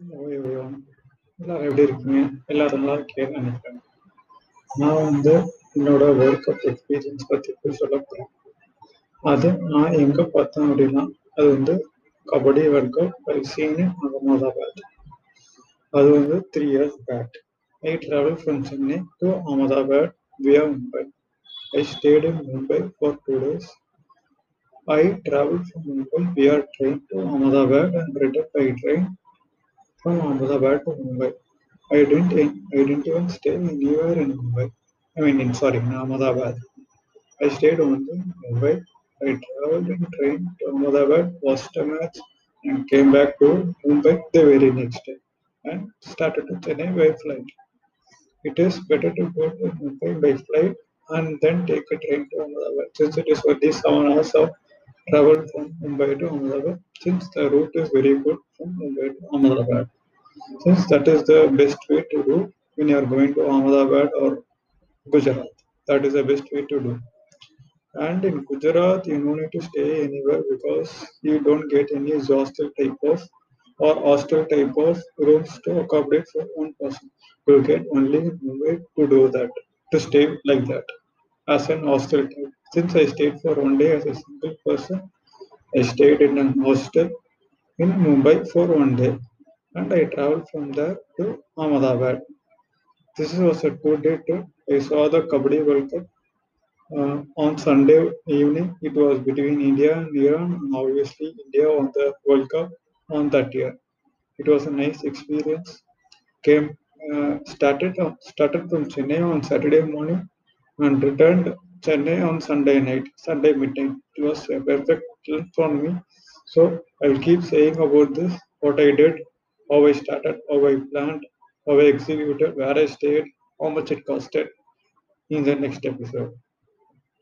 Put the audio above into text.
ஓய் எல்லாரும் எப்படி இருக்கீங்க? எல்லாரும் நல்லா இருக்கீங்கன்னு நினைக்கிறேன். நான் வந்து என்னோட வேர்ல்ட் கப் எக்ஸ்பீரியன்ஸ் பற்றி போய் சொல்ல போகிறேன் அது நான் எங்கே பார்த்தேன் அப்படின்னா அது வந்து kabaddi world cup by Ahmedabad. அது வந்து three years back I travel from Chennai to Ahmedabad via Mumbai I stayed in Mumbai for two days I traveled from Mumbai via train to Ahmedabad and returned by train from Ahmedabad to Mumbai. I didn't I didn't even stay anywhere in Mumbai. I mean, in, sorry, in Ahmedabad. I stayed only in Mumbai. I traveled in train to Ahmedabad, watched a match, and came back to Mumbai the very next day and started to Chennai by flight. It is better to go to Mumbai by flight and then take a train to Ahmedabad since it is only seven hours of travel from Mumbai to Ahmedabad since the route is very good from Mumbai to Ahmedabad. Since that is the best way to do when you are going to Ahmedabad or Gujarat. That is the best way to do. And in Gujarat, you don't need to stay anywhere because you don't get any hostel type of or hostel type of rooms to accommodate for one person. You get only Mumbai to do that, to stay like that as an hostel type. Since I stayed for one day as a single person, I stayed in a hostel in Mumbai for one day and I traveled from there to Ahmedabad. This was a two day trip. I saw the Kabaddi World Cup uh, on Sunday evening. It was between India and Iran, and obviously India won the World Cup on that year. It was a nice experience. Came uh, started started from Chennai on Saturday morning and returned Chennai on Sunday night, Sunday midnight. It was a perfect trip for me. So I'll keep saying about this, what I did, how I started, how I planned, how I executed, where I stayed, how much it costed in the next episode.